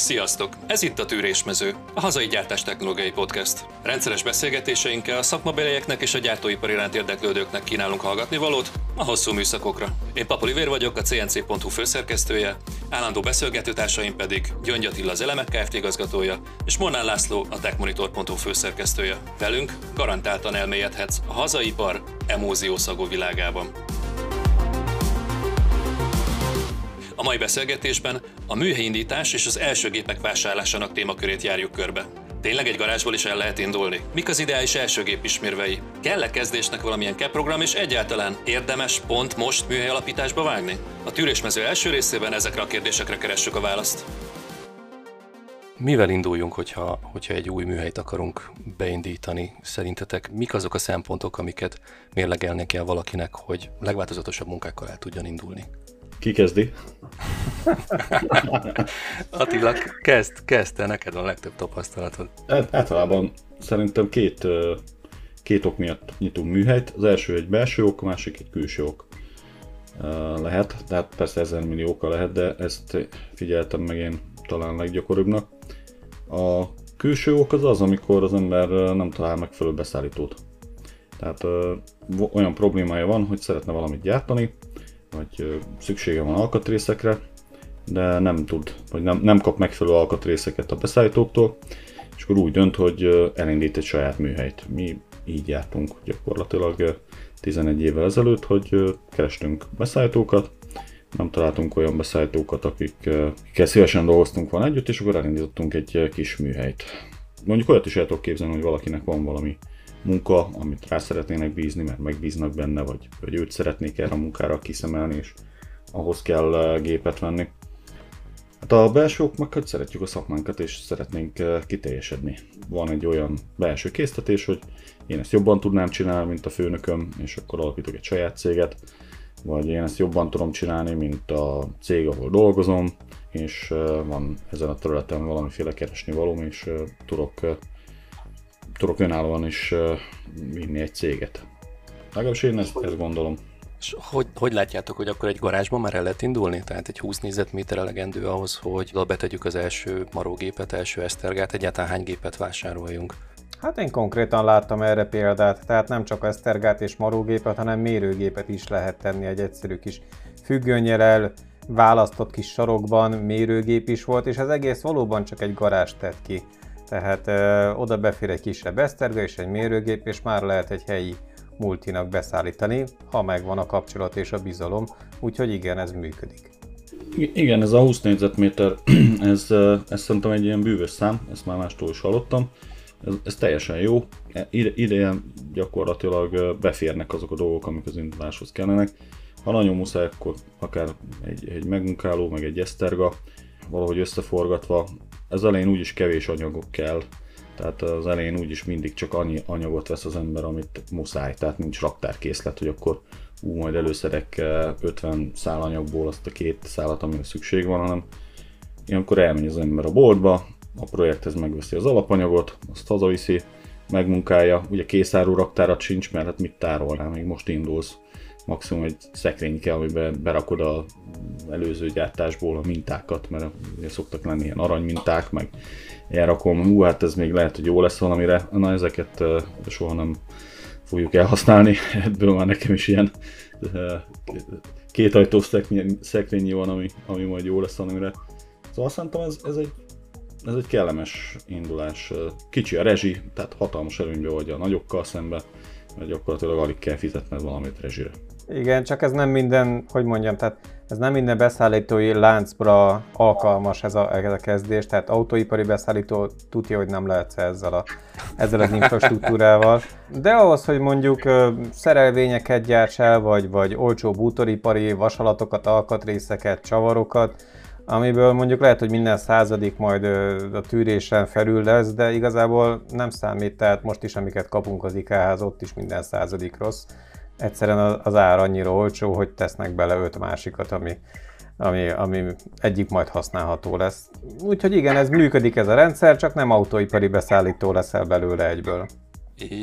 Sziasztok! Ez itt a Tűrésmező, a hazai gyártás technológiai podcast. Rendszeres beszélgetéseinkkel a szakmabelieknek és a gyártóipar iránt érdeklődőknek kínálunk hallgatni valót a hosszú műszakokra. Én Papoli Vér vagyok, a CNC.hu főszerkesztője, állandó beszélgetőtársaim pedig Gyöngy Attila az Elemek Kft. igazgatója, és Mornán László a Techmonitor.hu főszerkesztője. Velünk garantáltan elmélyedhetsz a hazaipar emóziószagú világában. A mai beszélgetésben a műhelyindítás és az első gépek vásárlásának témakörét járjuk körbe. Tényleg egy garázsból is el lehet indulni? Mik az ideális első gép ismérvei? Kell-e kezdésnek valamilyen CAP program, és egyáltalán érdemes pont most műhely alapításba vágni? A tűrésmező első részében ezekre a kérdésekre keressük a választ. Mivel induljunk, hogyha, hogyha egy új műhelyt akarunk beindítani? Szerintetek mik azok a szempontok, amiket mérlegelni kell valakinek, hogy legváltozatosabb munkákkal el tudjon indulni? Ki kezdi? Attila, kezd, kezd, te neked van a legtöbb tapasztalatod. Hát, általában szerintem két, két ok miatt nyitunk műhelyt. Az első egy belső ok, a másik egy külső ok lehet. Tehát persze ezer millió oka lehet, de ezt figyeltem meg én talán leggyakoribbnak. A külső ok az az, amikor az ember nem talál megfelelő beszállítót. Tehát ö, olyan problémája van, hogy szeretne valamit gyártani, vagy szüksége van alkatrészekre, de nem tud, vagy nem, nem kap megfelelő alkatrészeket a beszállítóktól, és akkor úgy dönt, hogy elindít egy saját műhelyt. Mi így jártunk gyakorlatilag 11 évvel ezelőtt, hogy kerestünk beszállítókat, nem találtunk olyan beszállítókat, akikkel szívesen dolgoztunk volna együtt, és akkor elindítottunk egy kis műhelyt. Mondjuk olyat is el tudok képzelni, hogy valakinek van valami munka, amit rá szeretnének bízni, mert megbíznak benne, vagy, vagy őt szeretnék erre a munkára kiszemelni, és ahhoz kell eh, gépet venni. Hát a meg hogy szeretjük a szakmánkat, és szeretnénk eh, kiteljesedni. Van egy olyan belső késztetés, hogy én ezt jobban tudnám csinálni, mint a főnököm, és akkor alapítok egy saját céget, vagy én ezt jobban tudom csinálni, mint a cég, ahol dolgozom, és eh, van ezen a területen valamiféle keresni valóm, és tudok tudok önállóan is vinni egy céget. Legalábbis én ezt, ezt gondolom. És hogy, hogy látjátok, hogy akkor egy garázsban már el lehet indulni? Tehát egy 20 négyzetméter elegendő ahhoz, hogy betegyük az első marógépet, első esztergát, egyáltalán hány gépet vásároljunk? Hát én konkrétan láttam erre példát, tehát nem csak esztergát és marógépet, hanem mérőgépet is lehet tenni egy egyszerű kis függönyel választott kis sarokban mérőgép is volt, és az egész valóban csak egy garázs tett ki. Tehát ö, oda befér egy kisebb eszterga és egy mérőgép, és már lehet egy helyi multinak beszállítani, ha megvan a kapcsolat és a bizalom, úgyhogy igen, ez működik. Igen, ez a 20 négyzetméter, ez, ez szerintem egy ilyen bűvös szám, ezt már mástól is hallottam. Ez, ez teljesen jó. E, ide, ide gyakorlatilag beférnek azok a dolgok, amik az induláshoz kellenek. Ha nagyon muszáj, akkor akár egy, egy megmunkáló, meg egy eszterga, valahogy összeforgatva az elején úgyis kevés anyagok kell, tehát az elején úgyis mindig csak annyi anyagot vesz az ember, amit muszáj, tehát nincs raktárkészlet, hogy akkor ú, majd előszedek 50 szál anyagból azt a két szálat, amire szükség van, hanem ilyenkor elmegy az ember a boltba, a projekthez megveszi az alapanyagot, azt hazaviszi, megmunkálja, ugye készáru raktárat sincs, mert hát mit tárolnál, még most indulsz, maximum egy szekrény kell, amiben berakod a előző gyártásból a mintákat, mert szoktak lenni ilyen aranyminták, meg elrakom, hú, hát ez még lehet, hogy jó lesz valamire, na ezeket soha nem fogjuk elhasználni, ebből már nekem is ilyen két ajtós szekrényi van, ami, ami majd jó lesz valamire. Szóval szerintem ez, ez egy ez egy kellemes indulás. Kicsi a rezsi, tehát hatalmas előnybe vagy a nagyokkal szemben, mert gyakorlatilag alig kell fizetned valamit rezsire. Igen, csak ez nem minden, hogy mondjam, tehát ez nem minden beszállítói láncra alkalmas ez a, ez a kezdés, tehát autóipari beszállító tudja, hogy nem lehet ezzel, a, ezzel az infrastruktúrával. De ahhoz, hogy mondjuk szerelvényeket gyárts el, vagy, vagy olcsó bútoripari vasalatokat, alkatrészeket, csavarokat, amiből mondjuk lehet, hogy minden századik majd a tűrésen felül lesz, de igazából nem számít, tehát most is, amiket kapunk az IK-hez, ott is minden századik rossz egyszerűen az ár annyira olcsó, hogy tesznek bele öt másikat, ami, ami, ami egyik majd használható lesz. Úgyhogy igen, ez működik ez a rendszer, csak nem autóipari beszállító leszel belőle egyből.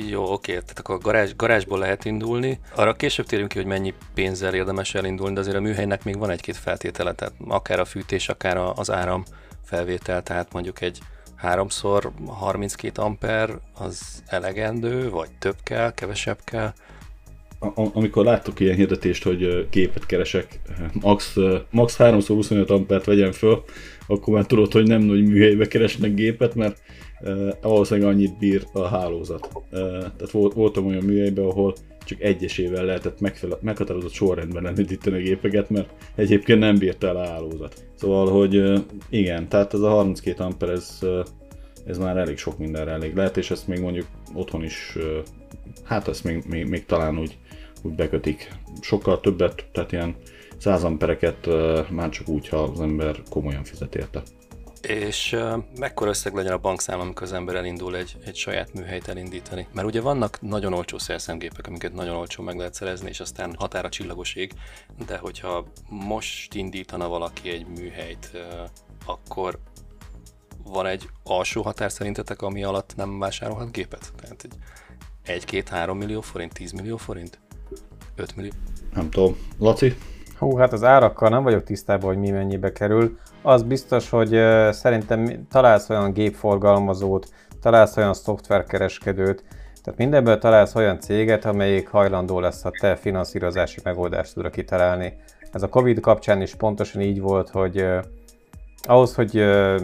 Jó, oké, tehát akkor garázs, garázsból lehet indulni. Arra később térünk ki, hogy mennyi pénzzel érdemes elindulni, de azért a műhelynek még van egy-két feltétele, tehát akár a fűtés, akár az áram felvétel, tehát mondjuk egy 3x 32 amper az elegendő, vagy több kell, kevesebb kell? Amikor láttuk ilyen hirdetést, hogy gépet keresek, max, max 3x25 ampert vegyen föl, akkor már tudod, hogy nem nagy műhelybe keresnek gépet, mert uh, valószínűleg annyit bír a hálózat. Uh, tehát volt, voltam olyan műhelyben, ahol csak egyesével lehetett megfele- meghatározott sorrendben elindítani a gépeket, mert egyébként nem bírta el a hálózat. Szóval, hogy uh, igen, tehát ez a 32 amper, ez, ez már elég sok mindenre elég lehet, és ezt még mondjuk otthon is, hát ezt még, még, még talán úgy úgy bekötik. Sokkal többet, tehát ilyen 100 ampereket már csak úgy, ha az ember komolyan fizet érte. És uh, mekkora összeg legyen a bankszám, amikor az ember elindul egy, egy saját műhelyt elindítani? Mert ugye vannak nagyon olcsó szerszemgépek, amiket nagyon olcsó meg lehet szerezni, és aztán határa csillagos ég, de hogyha most indítana valaki egy műhelyt, uh, akkor van egy alsó határ szerintetek, ami alatt nem vásárolhat gépet? Tehát egy 1-2-3 millió forint, 10 millió forint? 5 millió. Nem tudom. Laci? Hú, hát az árakkal nem vagyok tisztában, hogy mi mennyibe kerül. Az biztos, hogy uh, szerintem találsz olyan gépforgalmazót, találsz olyan szoftverkereskedőt, tehát mindenből találsz olyan céget, amelyik hajlandó lesz a te finanszírozási megoldást tudra kitalálni. Ez a Covid kapcsán is pontosan így volt, hogy uh, ahhoz, hogy uh,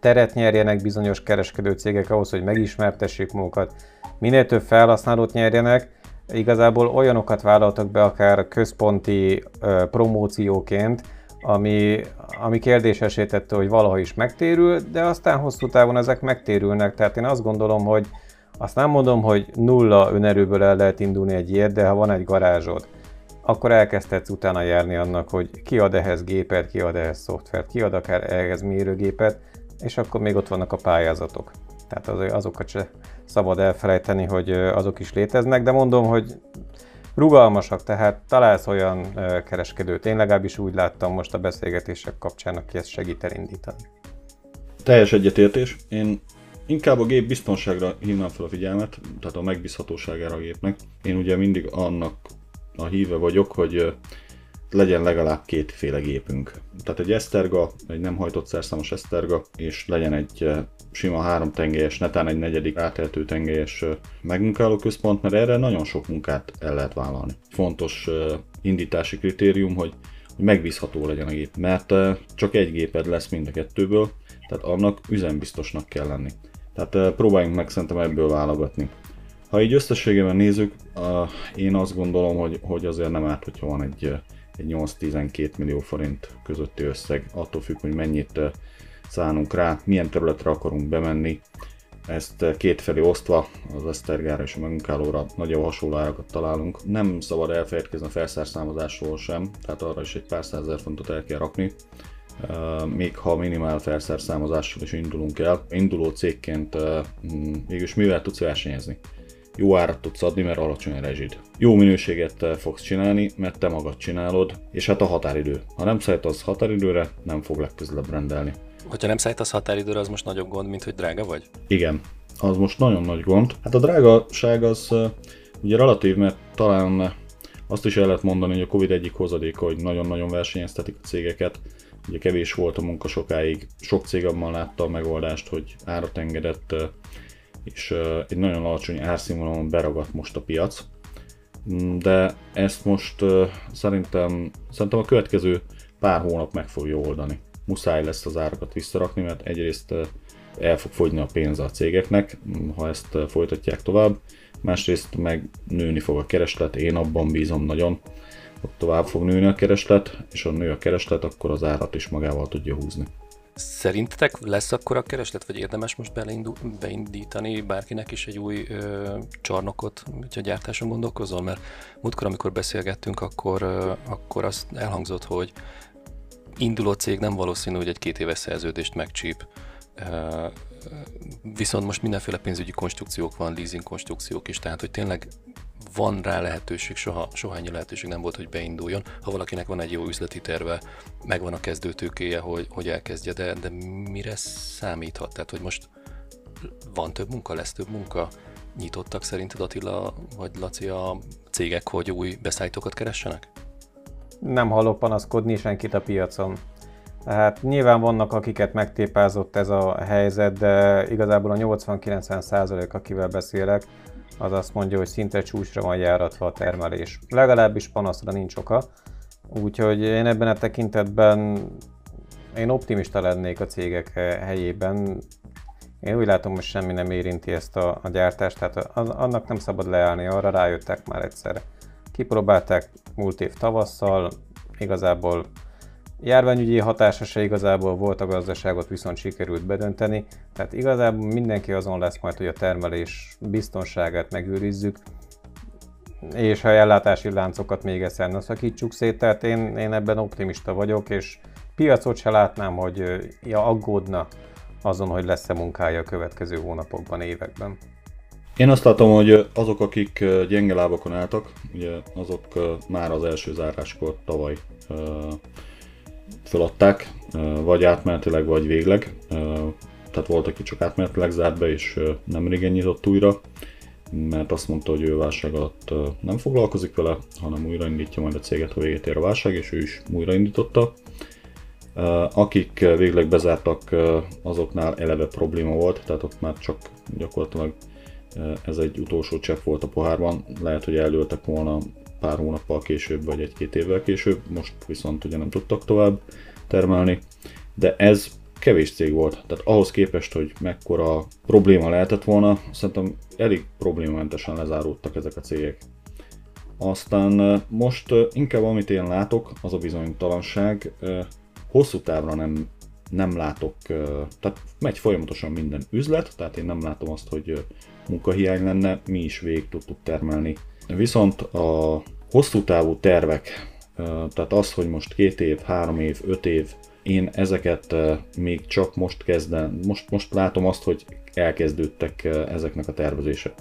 teret nyerjenek bizonyos kereskedő cégek, ahhoz, hogy megismertessék magukat, minél több felhasználót nyerjenek, igazából olyanokat vállaltak be akár központi ö, promócióként, ami, ami kérdésesítette, hogy valaha is megtérül, de aztán hosszú távon ezek megtérülnek, tehát én azt gondolom, hogy azt nem mondom, hogy nulla önerőből el lehet indulni egy ilyet, de ha van egy garázsod, akkor elkezdhetsz utána járni annak, hogy ki ad ehhez gépet, ki ad ehhez szoftvert, ki ad akár ehhez mérőgépet, és akkor még ott vannak a pályázatok. Tehát azokat se szabad elfelejteni, hogy azok is léteznek, de mondom, hogy rugalmasak, tehát találsz olyan kereskedőt, én legalábbis úgy láttam most a beszélgetések kapcsán, aki ezt segít elindítani. Teljes egyetértés. Én inkább a gép biztonságra hívnám fel a figyelmet, tehát a megbízhatóságára a gépnek. Én ugye mindig annak a híve vagyok, hogy legyen legalább kétféle gépünk. Tehát egy eszterga, egy nem hajtott szerszámos eszterga, és legyen egy sima három tengelyes, netán egy negyedik áteltő tengelyes eh, megmunkáló központ, mert erre nagyon sok munkát el lehet vállalni. Fontos indítási kritérium, hogy megbízható legyen a gép, mert csak egy géped lesz mind a kettőből, tehát annak üzembiztosnak kell lenni. Tehát próbáljunk meg szerintem ebből válogatni. Ha így összességében nézzük, én azt gondolom, hogy, hogy azért nem árt, hogyha van egy egy 8-12 millió forint közötti összeg, attól függ, hogy mennyit szánunk rá, milyen területre akarunk bemenni. Ezt kétfelé osztva az Esztergára és a munkálóra nagyon hasonló árakat találunk. Nem szabad elfelejtkezni a felszerszámozásról sem, tehát arra is egy pár százezer fontot el kell rakni, még ha minimál felszerszámozással is indulunk el. Induló cégként mégis mivel tudsz versenyezni? jó árat tudsz adni, mert alacsony a rezsid. Jó minőséget fogsz csinálni, mert te magad csinálod, és hát a határidő. Ha nem az határidőre, nem fog legközelebb rendelni. Hogyha nem az határidőre, az most nagyobb gond, mint hogy drága vagy? Igen, az most nagyon nagy gond. Hát a drágaság az ugye relatív, mert talán azt is el lehet mondani, hogy a Covid egyik hozadéka, hogy nagyon-nagyon versenyeztetik a cégeket. Ugye kevés volt a munka sokáig, sok cég abban látta a megoldást, hogy árat engedett, és egy nagyon alacsony árszínvonalon beragadt most a piac. De ezt most szerintem, szerintem a következő pár hónap meg fogja oldani. Muszáj lesz az árakat visszarakni, mert egyrészt el fog fogyni a pénze a cégeknek, ha ezt folytatják tovább, másrészt meg nőni fog a kereslet, én abban bízom nagyon, hogy tovább fog nőni a kereslet, és ha nő a kereslet, akkor az árat is magával tudja húzni. Szerintetek lesz akkor a kereslet, vagy érdemes most beindítani bárkinek is egy új ö, csarnokot, hogyha gyártáson gondolkozol? Mert múltkor, amikor beszélgettünk, akkor, ö, akkor azt elhangzott, hogy induló cég nem valószínű, hogy egy két éves szerződést megcsíp. Viszont most mindenféle pénzügyi konstrukciók van, leasing konstrukciók is, tehát hogy tényleg van rá lehetőség, soha, soha ennyi lehetőség nem volt, hogy beinduljon. Ha valakinek van egy jó üzleti terve, megvan a kezdőtőkéje, hogy, hogy elkezdje, de, de mire számíthat? Tehát, hogy most van több munka, lesz több munka? Nyitottak szerinted Attila vagy Laci a cégek, hogy új beszállítókat keressenek? Nem hallok panaszkodni senkit a piacon. Tehát nyilván vannak, akiket megtépázott ez a helyzet, de igazából a 80-90 akivel beszélek, az azt mondja, hogy szinte csúcsra van járatva a termelés. Legalábbis panaszra nincs oka. Úgyhogy én ebben a tekintetben én optimista lennék a cégek helyében. Én úgy látom, hogy semmi nem érinti ezt a, a gyártást, tehát az, annak nem szabad leállni, arra rájöttek már egyszer. Kipróbálták múlt év tavasszal, igazából járványügyi hatása se igazából volt a gazdaságot, viszont sikerült bedönteni, tehát igazából mindenki azon lesz majd, hogy a termelés biztonságát megőrizzük, és a ellátási láncokat még egyszer ne szakítsuk szét, tehát én, én ebben optimista vagyok, és piacot se látnám, hogy ja, aggódna azon, hogy lesz-e munkája a következő hónapokban, években. Én azt látom, hogy azok, akik gyenge lábakon álltak, ugye azok már az első záráskor tavaly feladták, vagy átmenetileg, vagy végleg. Tehát volt, aki csak átmenetileg zárt be, és nem régen nyitott újra, mert azt mondta, hogy ő válság alatt nem foglalkozik vele, hanem újraindítja majd a céget, ha véget ér a válság, és ő is újraindította. Akik végleg bezártak, azoknál eleve probléma volt, tehát ott már csak gyakorlatilag ez egy utolsó csepp volt a pohárban. Lehet, hogy elültek volna pár hónappal később, vagy egy-két évvel később, most viszont ugye nem tudtak tovább termelni, de ez kevés cég volt, tehát ahhoz képest, hogy mekkora probléma lehetett volna, szerintem elég problémamentesen lezáródtak ezek a cégek. Aztán most inkább amit én látok, az a bizonytalanság, hosszú távra nem, nem látok, tehát megy folyamatosan minden üzlet, tehát én nem látom azt, hogy munkahiány lenne, mi is végig tudtuk termelni Viszont a hosszú távú tervek, tehát az, hogy most két év, három év, öt év, én ezeket még csak most kezdem, most, most látom azt, hogy elkezdődtek ezeknek a tervezése.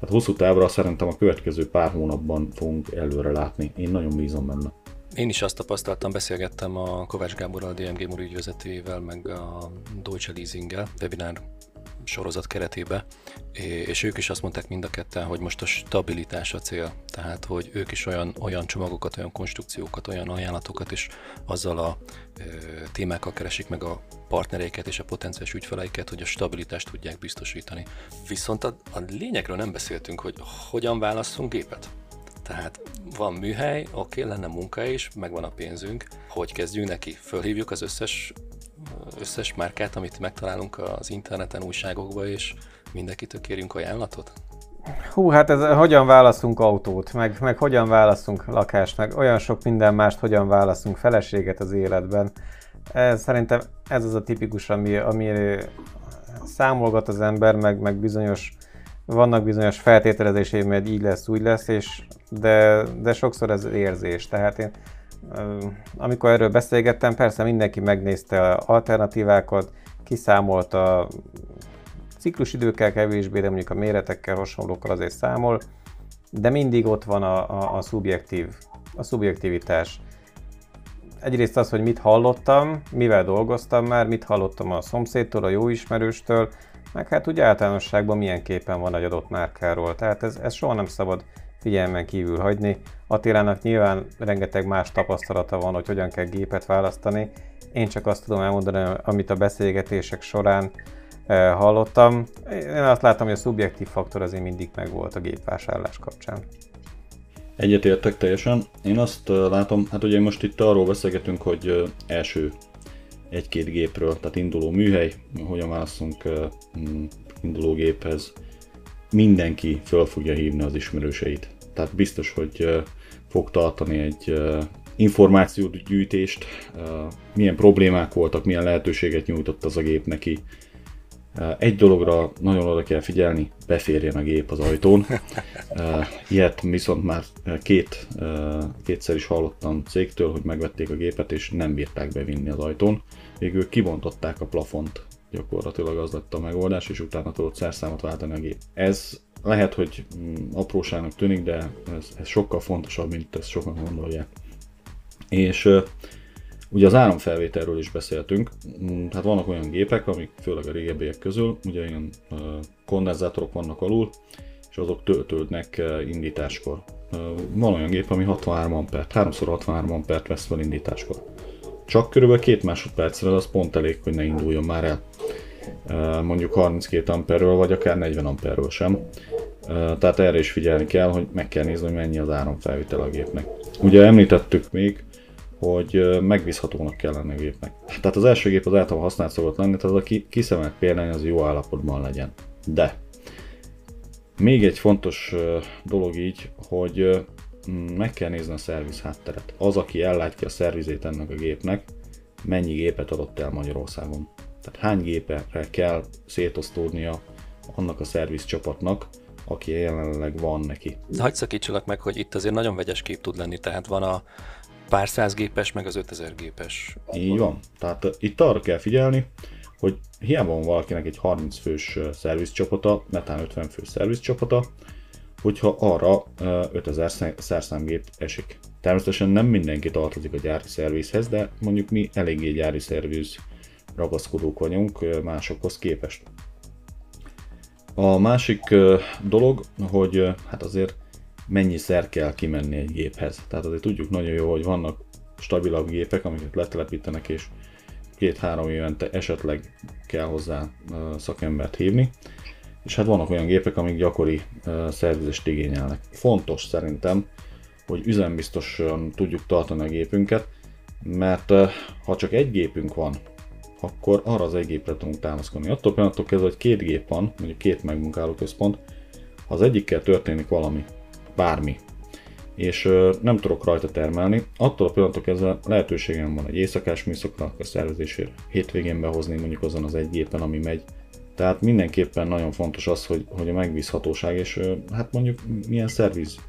Tehát hosszú távra szerintem a következő pár hónapban fogunk előre látni. Én nagyon bízom benne. Én is azt tapasztaltam, beszélgettem a Kovács Gáborral, a DMG Mur ügyvezetőjével, meg a Deutsche Leasinggel webinár sorozat keretébe, és ők is azt mondták mind a ketten, hogy most a stabilitás a cél, tehát hogy ők is olyan, olyan csomagokat, olyan konstrukciókat, olyan ajánlatokat is azzal a e, témákkal keresik meg a partnereiket és a potenciális ügyfeleiket, hogy a stabilitást tudják biztosítani. Viszont a, a lényegről nem beszéltünk, hogy hogyan választunk gépet. Tehát van műhely, oké, lenne munka is, megvan a pénzünk, hogy kezdjünk neki? Fölhívjuk az összes összes márkát, amit megtalálunk az interneten, újságokban, és mindenkitől kérjünk ajánlatot? Hú, hát ez hogyan válaszunk autót, meg, meg hogyan válaszunk lakást, meg olyan sok minden mást, hogyan válaszunk feleséget az életben. Ez, szerintem ez az a tipikus, ami, ami számolgat az ember, meg, meg bizonyos, vannak bizonyos feltételezései, mert így lesz, úgy lesz, és de, de sokszor ez érzés. Tehát én amikor erről beszélgettem, persze mindenki megnézte a alternatívákat, kiszámolta ciklusidőkkel kevésbé, de mondjuk a méretekkel hasonlókkal azért számol, de mindig ott van a, a, a szubjektív, a szubjektivitás. Egyrészt az, hogy mit hallottam, mivel dolgoztam már, mit hallottam a szomszédtól, a jó ismerőstől, meg hát úgy általánosságban milyen képen van egy adott márkáról. Tehát ez, ez soha nem szabad figyelmen kívül hagyni. Attilának nyilván rengeteg más tapasztalata van, hogy hogyan kell gépet választani. Én csak azt tudom elmondani, amit a beszélgetések során eh, hallottam. Én azt láttam, hogy a szubjektív faktor azért mindig megvolt a gépvásárlás kapcsán. Egyetértek teljesen. Én azt eh, látom, hát ugye most itt arról beszélgetünk, hogy eh, első egy-két gépről, tehát induló műhely, hogyan válaszunk induló géphez, mindenki föl fogja hívni az ismerőseit. Tehát biztos, hogy fog tartani egy információgyűjtést, milyen problémák voltak, milyen lehetőséget nyújtott az a gép neki. Egy dologra nagyon oda kell figyelni, beférjen a gép az ajtón. Ilyet viszont már két, kétszer is hallottam cégtől, hogy megvették a gépet és nem bírták bevinni az ajtón. Végül kibontották a plafont gyakorlatilag az lett a megoldás, és utána tudott szerszámot váltani a gép. Ez lehet, hogy mm, apróságnak tűnik, de ez, ez sokkal fontosabb, mint ezt sokan gondolják. És ugye az áramfelvételről is beszéltünk, mm, hát vannak olyan gépek, amik főleg a régebbiek közül, ugye ilyen kondenzátorok vannak alul, és azok töltődnek indításkor. Van olyan gép, ami 63 ampert, 3x63 ampert vesz fel indításkor. csak körülbelül két másodpercre az pont elég, hogy ne induljon már el. Mondjuk 32 amperről, vagy akár 40 amperről sem. Tehát erre is figyelni kell, hogy meg kell nézni, hogy mennyi az áramfelvitel a gépnek. Ugye említettük még, hogy megbízhatónak kell lenni a gépnek. Tehát az első gép az általában használt szokott lenni, tehát az a kiszemelt példány az jó állapotban legyen. De még egy fontos dolog így, hogy meg kell nézni a szerviz hátteret. Az, aki ellátja a szervizét ennek a gépnek, mennyi gépet adott el Magyarországon. Tehát hány gépre kell szétosztódnia annak a szerviz csapatnak, aki jelenleg van neki. Hagy szakítsalak meg, hogy itt azért nagyon vegyes kép tud lenni, tehát van a pár száz gépes, meg az 5000 gépes. Így van. Tehát itt arra kell figyelni, hogy hiába van valakinek egy 30 fős szervizcsapata, netán 50 fős szervizcsapata, hogyha arra 5000 szerszámgép esik. Természetesen nem mindenki tartozik a gyári szervizhez, de mondjuk mi eléggé gyári szerviz ragaszkodók vagyunk másokhoz képest. A másik dolog, hogy hát azért szer kell kimenni egy géphez. Tehát azért tudjuk nagyon jó, hogy vannak stabilabb gépek, amiket letelepítenek, és két-három évente esetleg kell hozzá szakembert hívni. És hát vannak olyan gépek, amik gyakori szervizést igényelnek. Fontos szerintem, hogy üzembiztosan tudjuk tartani a gépünket, mert ha csak egy gépünk van, akkor arra az egy gépre tudunk támaszkodni. Attól pillanattól kezdve, hogy két gép van, mondjuk két megmunkáló központ, ha az egyikkel történik valami, bármi, és nem tudok rajta termelni, attól a pillanattól kezdve lehetőségem van egy éjszakás műszaknak a szervezésére hétvégén behozni mondjuk azon az egy gépen, ami megy. Tehát mindenképpen nagyon fontos az, hogy, hogy a megbízhatóság, és hát mondjuk milyen szervizre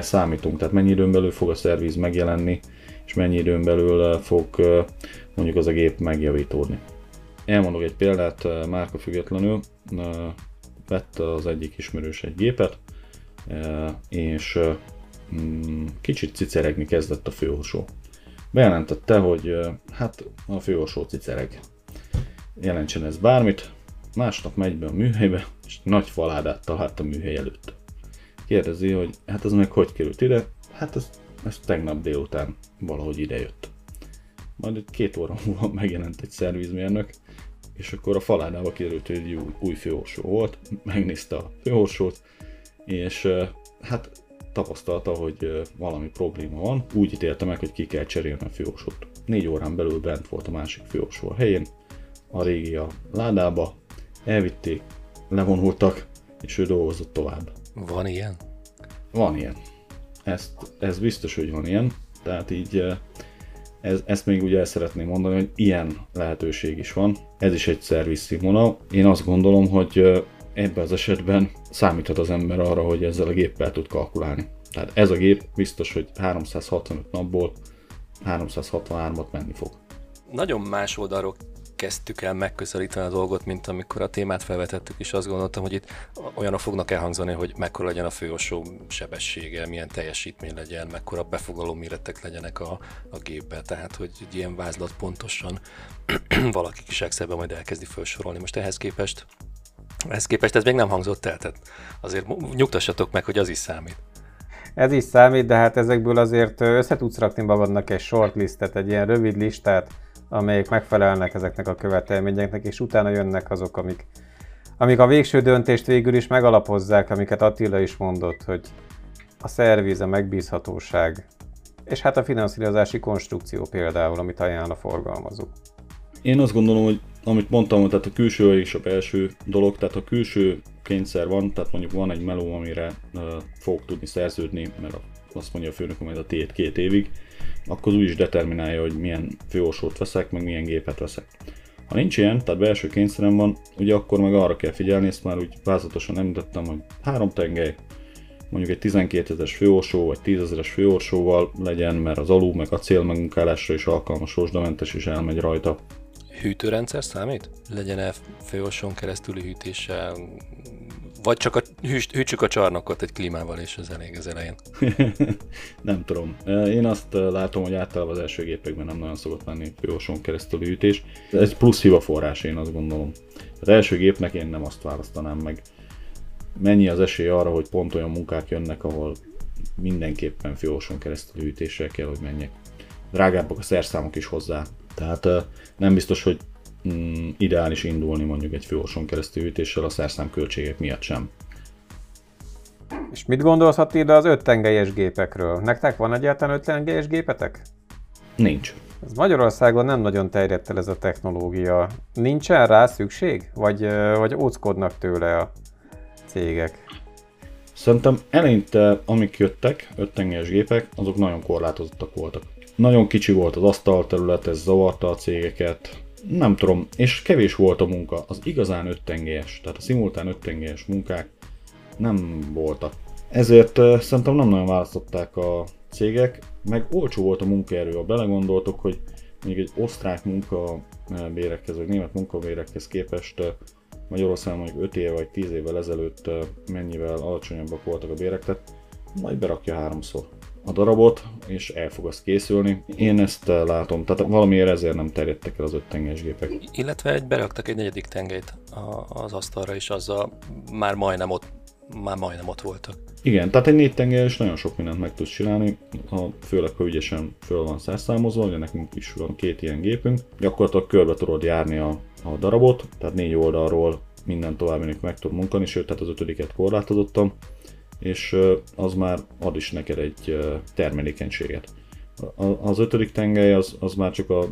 számítunk, tehát mennyi időn belül fog a szerviz megjelenni, és mennyi időn belül fog mondjuk az a gép megjavítódni. Elmondok egy példát, márka függetlenül, vett az egyik ismerős egy gépet, és mm, kicsit ciceregni kezdett a főorsó. Bejelentette, hogy hát a főorsó cicereg. Jelentsen ez bármit, másnap megy be a műhelybe, és nagy faládát talált a műhely előtt. Kérdezi, hogy hát ez meg hogy került ide? Hát ez, ez tegnap délután valahogy idejött. Majd egy két óra múlva megjelent egy szervizmérnök, és akkor a faládába kiderült, hogy egy új főorsó volt, megnézte a főorsót, és hát tapasztalta, hogy valami probléma van, úgy ítélte meg, hogy ki kell cserélni a főorsót. Négy órán belül bent volt a másik főorsó a helyén, a régi a ládába, elvitték, levonultak, és ő dolgozott tovább. Van ilyen? Van ilyen. Ezt, ez biztos, hogy van ilyen. Tehát így ez, ezt még ugye el szeretném mondani, hogy ilyen lehetőség is van. Ez is egy szerviz színvonal. Én azt gondolom, hogy ebben az esetben számíthat az ember arra, hogy ezzel a géppel tud kalkulálni. Tehát ez a gép biztos, hogy 365 napból 363-at menni fog. Nagyon más oldalról kezdtük el megközelíteni a dolgot, mint amikor a témát felvetettük, és azt gondoltam, hogy itt olyanok fognak elhangzani, hogy mekkora legyen a főosó sebessége, milyen teljesítmény legyen, mekkora befogaló méretek legyenek a, a gépbe, tehát hogy egy ilyen vázlat pontosan valaki kis Excelben majd elkezdi felsorolni. Most ehhez képest ehhez képest ez még nem hangzott el, tehát azért nyugtassatok meg, hogy az is számít. Ez is számít, de hát ezekből azért össze tudsz rakni magadnak egy shortlistet, egy ilyen rövid listát, amelyek megfelelnek ezeknek a követelményeknek, és utána jönnek azok, amik, amik a végső döntést végül is megalapozzák, amiket Attila is mondott, hogy a szerviz, a megbízhatóság, és hát a finanszírozási konstrukció például, amit ajánl a forgalmazó. Én azt gondolom, hogy amit mondtam, tehát a külső és a belső dolog, tehát a külső kényszer van, tehát mondjuk van egy meló, amire uh, fog tudni szerződni, mert azt mondja a főnök, hogy a tét két évig, akkor az úgy is determinálja, hogy milyen főorsót veszek, meg milyen gépet veszek. Ha nincs ilyen, tehát belső kényszerem van, ugye akkor meg arra kell figyelni, ezt már úgy vázatosan említettem, hogy három tengely, mondjuk egy 12 ezeres főorsó, vagy 10 ezeres főorsóval legyen, mert az alú meg a cél megunkálásra is alkalmas, sósdamentes is elmegy rajta. Hűtőrendszer számít? Legyen-e főorsón keresztüli hűtéssel, vagy csak a, hűtsük a csarnokot egy klímával, és ez elég az elején. nem tudom. Én azt látom, hogy általában az első gépekben nem nagyon szokott lenni főoson keresztül hűtés. Ez plusz hiba forrás, én azt gondolom. Az első gépnek én nem azt választanám meg. Mennyi az esély arra, hogy pont olyan munkák jönnek, ahol mindenképpen főoson keresztül hűtéssel kell, hogy menjek. drágábbak a szerszámok is hozzá. Tehát nem biztos, hogy mm, ideális indulni mondjuk egy főorson keresztül ütéssel a szerszám költségek miatt sem. És mit gondolsz ide az öt tengelyes gépekről? Nektek van egyáltalán öt tengelyes gépetek? Nincs. Ez Magyarországon nem nagyon terjedt el ez a technológia. Nincsen rá szükség? Vagy, vagy óckodnak tőle a cégek? Szerintem eleinte, amik jöttek, öttengelyes gépek, azok nagyon korlátozottak voltak. Nagyon kicsi volt az asztalterület, ez zavarta a cégeket, nem tudom, és kevés volt a munka, az igazán öttengelyes, tehát a szimultán öttengelyes munkák nem voltak. Ezért uh, szerintem nem nagyon választották a cégek, meg olcsó volt a munkaerő, ha belegondoltok, hogy még egy osztrák munkabérekhez, vagy német munkabérekhez képest Magyarországon mondjuk 5 éve vagy 10 évvel ezelőtt mennyivel alacsonyabbak voltak a bérek, tehát majd berakja háromszor a darabot, és el fog az készülni. Én ezt látom, tehát valamiért ezért nem terjedtek el az öt tengelyes gépek. Illetve egy beraktak egy negyedik tengelyt az asztalra, és azzal már majdnem ott, már majdnem ott voltak. Igen, tehát egy négy tengelyes nagyon sok mindent meg tudsz csinálni, ha, főleg ha ügyesen föl van szerszámozva, ugye nekünk is van két ilyen gépünk, gyakorlatilag körbe tudod járni a, a darabot, tehát négy oldalról minden további meg tud munkani, sőt, tehát az ötödiket korlátozottam, és az már ad is neked egy termelékenységet. Az ötödik tengely az, az már csak a,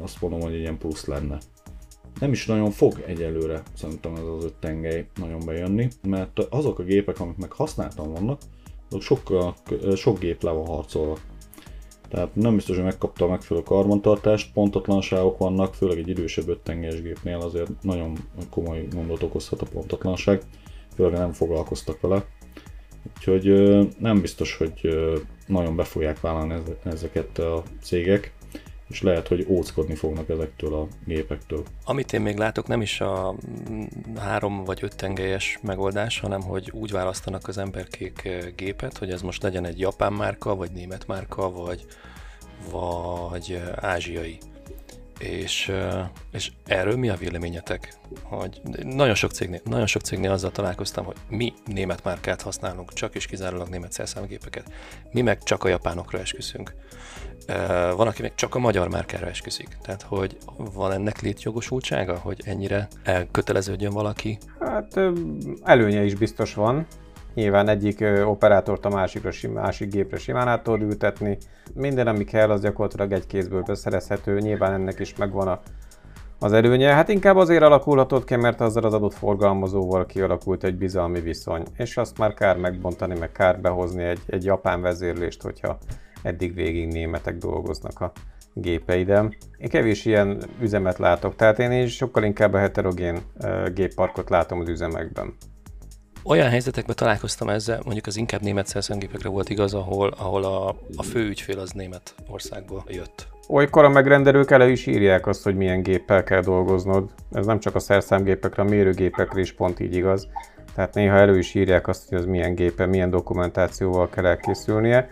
azt mondom, hogy egy ilyen plusz lenne. Nem is nagyon fog egyelőre szerintem ez az öt tengely nagyon bejönni, mert azok a gépek, amik meg használtam vannak, azok sok, sok gép le van harcolva. Tehát nem biztos, hogy megkapta a megfelelő karbantartást, pontatlanságok vannak, főleg egy idősebb öttengelyes gépnél azért nagyon komoly gondot okozhat a pontatlanság, főleg nem foglalkoztak vele. Úgyhogy nem biztos, hogy nagyon be fogják vállalni ezeket a cégek, és lehet, hogy óckodni fognak ezektől a gépektől. Amit én még látok, nem is a három vagy öt tengelyes megoldás, hanem hogy úgy választanak az emberkék gépet, hogy ez most legyen egy japán márka, vagy német márka, vagy, vagy ázsiai. És, és erről mi a véleményetek? Hogy nagyon sok cégnél, nagyon sok cégnél azzal találkoztam, hogy mi német márkát használunk, csak és kizárólag német szerszámgépeket. Mi meg csak a japánokra esküszünk. Van, aki meg csak a magyar márkára esküszik. Tehát, hogy van ennek létjogosultsága, hogy ennyire elköteleződjön valaki? Hát előnye is biztos van. Nyilván egyik operátort a másikra, másik gépre simán át tudod ültetni. Minden, ami kell, az gyakorlatilag egy kézből beszerezhető. Nyilván ennek is megvan a, az előnye. Hát inkább azért alakulhatott ki, mert azzal az adott forgalmazóval kialakult egy bizalmi viszony. És azt már kár megbontani, meg kár behozni egy, egy japán vezérlést, hogyha eddig végig németek dolgoznak a gépeidem. Én kevés ilyen üzemet látok, tehát én is sokkal inkább a heterogén gépparkot látom az üzemekben. Olyan helyzetekben találkoztam ezzel, mondjuk az inkább német szerszámgépekre volt igaz, ahol, ahol a, a fő ügyfél az német országból jött. Olykor a megrendelők elő is írják azt, hogy milyen géppel kell dolgoznod. Ez nem csak a szerszámgépekre, a mérőgépekre is pont így igaz. Tehát néha elő is írják azt, hogy az milyen gépe, milyen dokumentációval kell elkészülnie.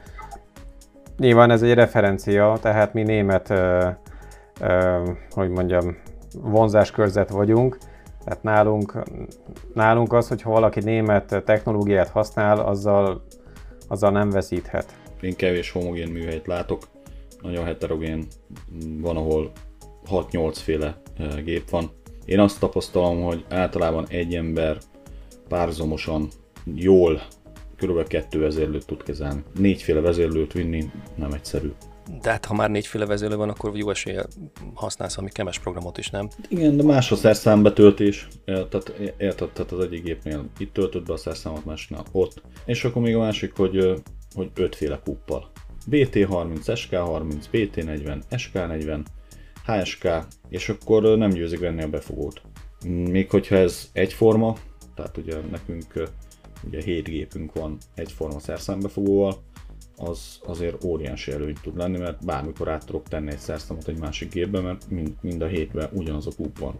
Nyilván ez egy referencia, tehát mi német, ö, ö, hogy mondjam, vonzáskörzet vagyunk, tehát nálunk, nálunk az, hogyha valaki német technológiát használ, azzal, azzal nem veszíthet. Én kevés homogén műhelyt látok, nagyon heterogén, van ahol 6-8 féle gép van. Én azt tapasztalom, hogy általában egy ember párzomosan jól kb. kettő vezérlőt tud kezelni. Négyféle vezérlőt vinni nem egyszerű. De hát ha már négyféle vezérlő van, akkor jó esélye használsz valami kemes programot is, nem? Igen, de más a szerszámbetöltés. Tehát, érted, tehát az egyik gépnél itt töltöd be a szerszámot, másiknál ott. És akkor még a másik, hogy, hogy ötféle kuppal. BT30, SK30, BT40, SK40, HSK, és akkor nem győzik venni a befogót. Még hogyha ez egyforma, tehát ugye nekünk ugye 7 gépünk van egyforma szerszámbefogóval, az azért óriási előny tud lenni, mert bármikor át tudok tenni egy szerszámot egy másik gépbe, mert mind, mind a hétben ugyanaz a kúp van.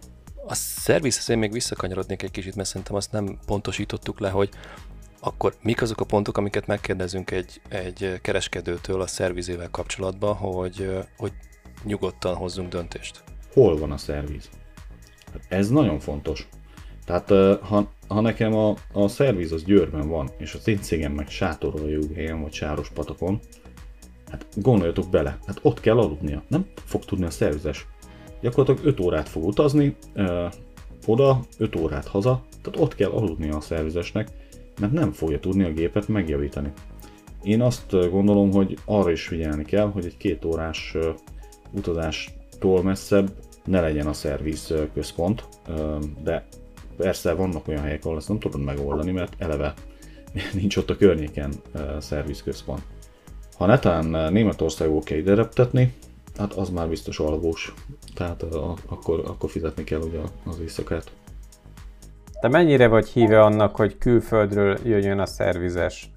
A szervizhez én még visszakanyarodnék egy kicsit, mert szerintem azt nem pontosítottuk le, hogy akkor mik azok a pontok, amiket megkérdezünk egy, egy kereskedőtől a szervizével kapcsolatban, hogy, hogy nyugodtan hozzunk döntést? Hol van a szerviz? Hát ez nagyon fontos. Tehát ha, ha nekem a, a szerviz az Győrben van, és az én cégem meg Sátoroljuk helyen, vagy Sáros patakon, Hát gondoljatok bele, hát ott kell aludnia, nem fog tudni a szervizes. Gyakorlatilag 5 órát fog utazni, ö, oda, 5 órát haza, tehát ott kell aludnia a szervizesnek, mert nem fogja tudni a gépet megjavítani. Én azt gondolom, hogy arra is figyelni kell, hogy egy két órás utazástól messzebb ne legyen a szerviz központ, de persze vannak olyan helyek, ahol ezt nem tudod megoldani, mert eleve nincs ott a környéken szerviz központ. Ha netán Németországból kell ide reptetni, hát az már biztos alvós. Tehát akkor, akkor fizetni kell ugye az éjszakát. Te mennyire vagy híve annak, hogy külföldről jöjjön a szervizes?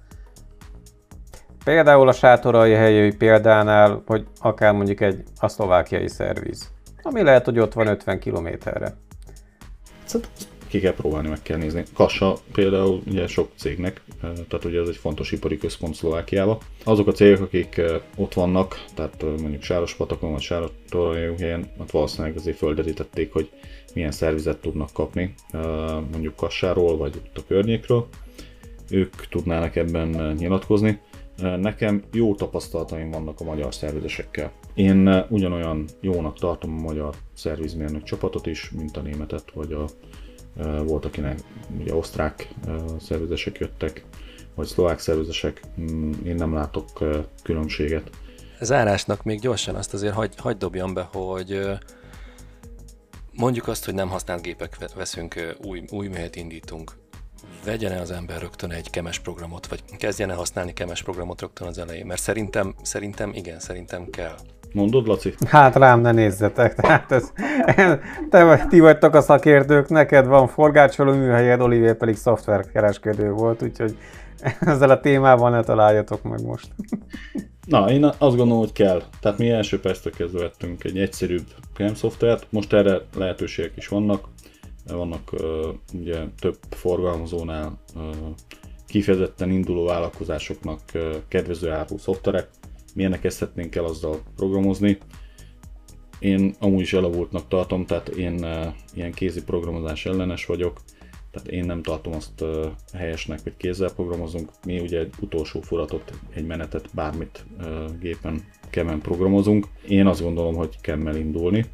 Például a sátorai helyi példánál, hogy akár mondjuk egy a szlovákiai szerviz, ami lehet, hogy ott van 50 kilométerre. Szerintem ki kell próbálni, meg kell nézni. Kassa például ugye sok cégnek, tehát ugye ez egy fontos ipari központ Szlovákiában. Azok a cégek, akik ott vannak, tehát mondjuk Sárospatakon vagy Sárostorajon ott valószínűleg azért földerítették, hogy milyen szervizet tudnak kapni, mondjuk Kassáról vagy ott a környékről. Ők tudnának ebben nyilatkozni. Nekem jó tapasztalataim vannak a magyar szervizesekkel. Én ugyanolyan jónak tartom a magyar szervizmérnök csapatot is, mint a németet, vagy a volt, akinek ugye osztrák szervizesek jöttek, vagy szlovák szervizesek, mm, én nem látok különbséget. Zárásnak még gyorsan azt azért hagy, hagy dobjam be, hogy mondjuk azt, hogy nem használt gépek veszünk, új, új műhelyet indítunk. Vegyene az ember rögtön egy kemes programot, vagy kezdjene használni kemes programot rögtön az elején, mert szerintem, szerintem igen, szerintem kell. Mondod, Laci? Hát rám ne nézzetek, tehát ez, te ti vagytok a szakértők, neked van forgácsoló műhelyed, Olivier pedig szoftverkereskedő volt, úgyhogy ezzel a témával ne találjatok meg most. Na, én azt gondolom, hogy kell. Tehát mi első perctől kezdve vettünk egy egyszerűbb CAM szoftvert, most erre lehetőségek is vannak. Vannak uh, ugye több forgalmazónál uh, kifejezetten induló vállalkozásoknak uh, kedvező árú szoftverek, milyenek kezdhetnénk el azzal programozni. Én amúgy is elavultnak tartom, tehát én uh, ilyen kézi programozás ellenes vagyok, tehát én nem tartom azt uh, helyesnek, hogy kézzel programozunk. Mi ugye egy utolsó furatot, egy menetet, bármit uh, gépen, kemen programozunk. Én azt gondolom, hogy kell indulni,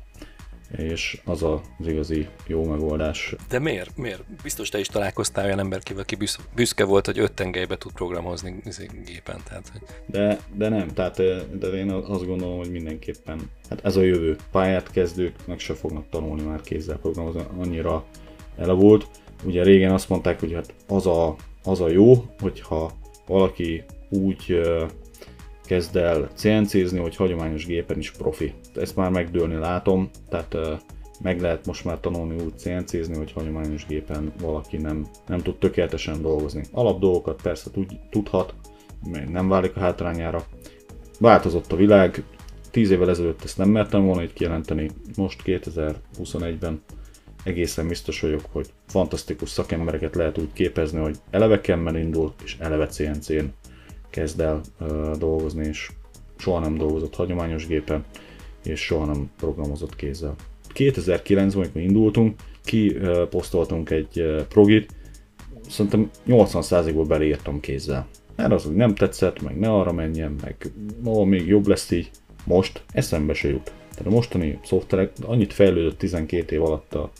és az az igazi jó megoldás. De miért? Miért? Biztos te is találkoztál olyan emberkével, aki büszke volt, hogy öt tengelybe tud programozni izé, gépen. Tehát, hogy... de, de nem, tehát de én azt gondolom, hogy mindenképpen hát ez a jövő. Pályát kezdőknek se fognak tanulni már kézzel programozni, annyira elavult. Ugye régen azt mondták, hogy hát az a, az a jó, hogyha valaki úgy kezd el CNC-zni, hogy hagyományos gépen is profi. Ezt már megdőlni látom, tehát meg lehet most már tanulni úgy CNC-zni, hogy hagyományos gépen valaki nem, nem tud tökéletesen dolgozni. Alap dolgokat persze tud, tudhat, nem válik a hátrányára. Változott a világ, 10 évvel ezelőtt ezt nem mertem volna itt kijelenteni, most 2021-ben egészen biztos vagyok, hogy fantasztikus szakembereket lehet úgy képezni, hogy eleve kemmel indul, és eleve CNC-n kezd el dolgozni, és soha nem dolgozott hagyományos gépen, és soha nem programozott kézzel. 2009-ben, amikor indultunk, kiposztoltunk egy progit, szerintem 80%-ból beleírtam kézzel. Mert az, hogy nem tetszett, meg ne arra menjen, meg ó, még jobb lesz így. Most eszembe se jut. Tehát a mostani szoftverek annyit fejlődött 12 év alatt a,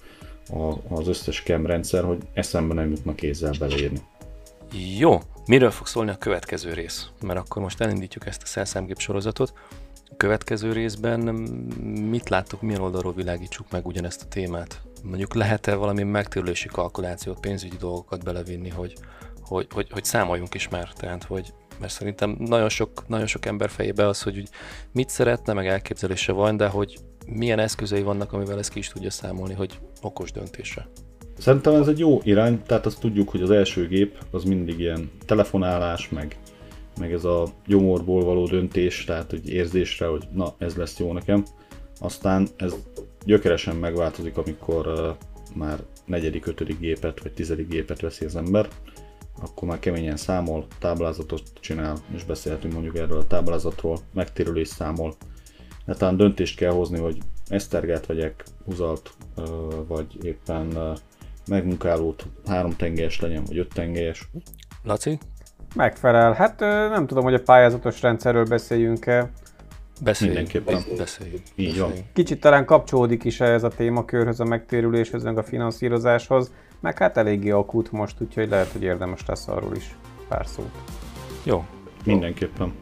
a, az összes CAM rendszer, hogy eszembe nem jutna kézzel beleírni. Jó, Miről fog szólni a következő rész? Mert akkor most elindítjuk ezt a szelszámgép sorozatot. A következő részben mit láttok, milyen oldalról világítsuk meg ugyanezt a témát? Mondjuk lehet-e valami megtérülési kalkulációt, pénzügyi dolgokat belevinni, hogy, hogy, hogy, hogy számoljunk is már, tehát hogy mert szerintem nagyon sok, nagyon sok ember fejébe az, hogy mit szeretne, meg elképzelése van, de hogy milyen eszközei vannak, amivel ezt ki is tudja számolni, hogy okos döntésre. Szerintem ez egy jó irány, tehát azt tudjuk, hogy az első gép az mindig ilyen telefonálás, meg, meg ez a gyomorból való döntés, tehát hogy érzésre, hogy na ez lesz jó nekem. Aztán ez gyökeresen megváltozik, amikor uh, már negyedik, ötödik gépet vagy tizedik gépet veszi az ember, akkor már keményen számol, táblázatot csinál, és beszélhetünk mondjuk erről a táblázatról, megtérülés számol. De talán döntést kell hozni, hogy esztergát vegyek, húzalt, vagy éppen megmunkálót három tengelyes legyen, vagy öt tengelyes. Laci? Megfelel. Hát nem tudom, hogy a pályázatos rendszerről beszéljünk-e. Beszéljünk. Mindenképpen. Beszéljünk. Így van. Kicsit talán kapcsolódik is ez a témakörhöz, a megtérüléshez, meg a finanszírozáshoz, meg hát eléggé akut most, úgyhogy lehet, hogy érdemes lesz arról is pár szót. Jó. Mindenképpen.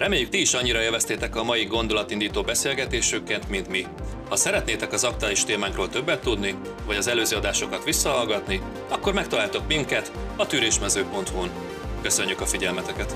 Reméljük ti is annyira élveztétek a mai gondolatindító beszélgetésünket, mint mi. Ha szeretnétek az aktuális témánkról többet tudni, vagy az előző adásokat visszahallgatni, akkor megtaláltok minket a tűrésmező.hu-n. Köszönjük a figyelmeteket!